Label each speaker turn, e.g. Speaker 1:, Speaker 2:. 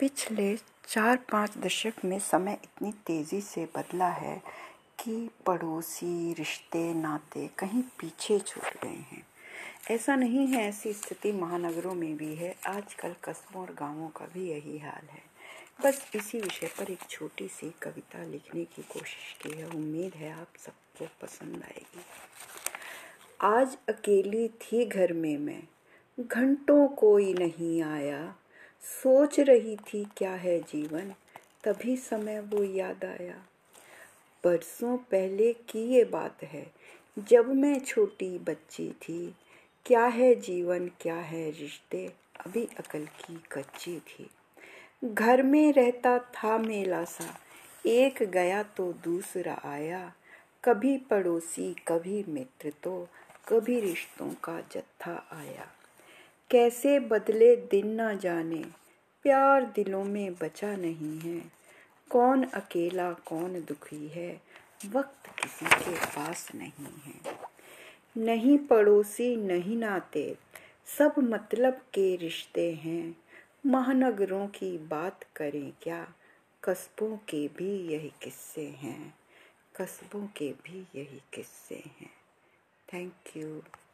Speaker 1: पिछले चार पाँच दशक में समय इतनी तेज़ी से बदला है कि पड़ोसी, रिश्ते, नाते कहीं पीछे छूट गए हैं। ऐसा नहीं है, ऐसी स्थिति महानगरों में भी है, आजकल कस्बों और गाँवों का भी यही हाल है। बस इसी विषय पर एक छोटी सी कविता लिखने की कोशिश की है, उम्मीद है आप सबको पसंद आएगी। आज अकेली थी घर में मैं, घंटों कोई नहीं आया सोच रही थी क्या है जीवन, तभी समय वो याद आया। बरसों पहले की ये बात है, जब मैं छोटी बच्ची थी। क्या है जीवन, क्या है रिश्ते, अभी अकल की कच्ची थी। घर में रहता था मेला सा, एक गया तो दूसरा आया। कभी पड़ोसी, कभी मित्र तो कभी रिश्तों का जत्था आया। कैसे बदले दिन ना जाने, प्यार दिलों में बचा नहीं है। कौन अकेला, कौन दुखी है, वक्त किसी के पास नहीं है। नहीं पड़ोसी, नहीं नाते, सब मतलब के रिश्ते हैं। महानगरों की बात करें क्या, कस्बों के भी यही किस्से हैं। कस्बों के भी यही किस्से हैं। Thank you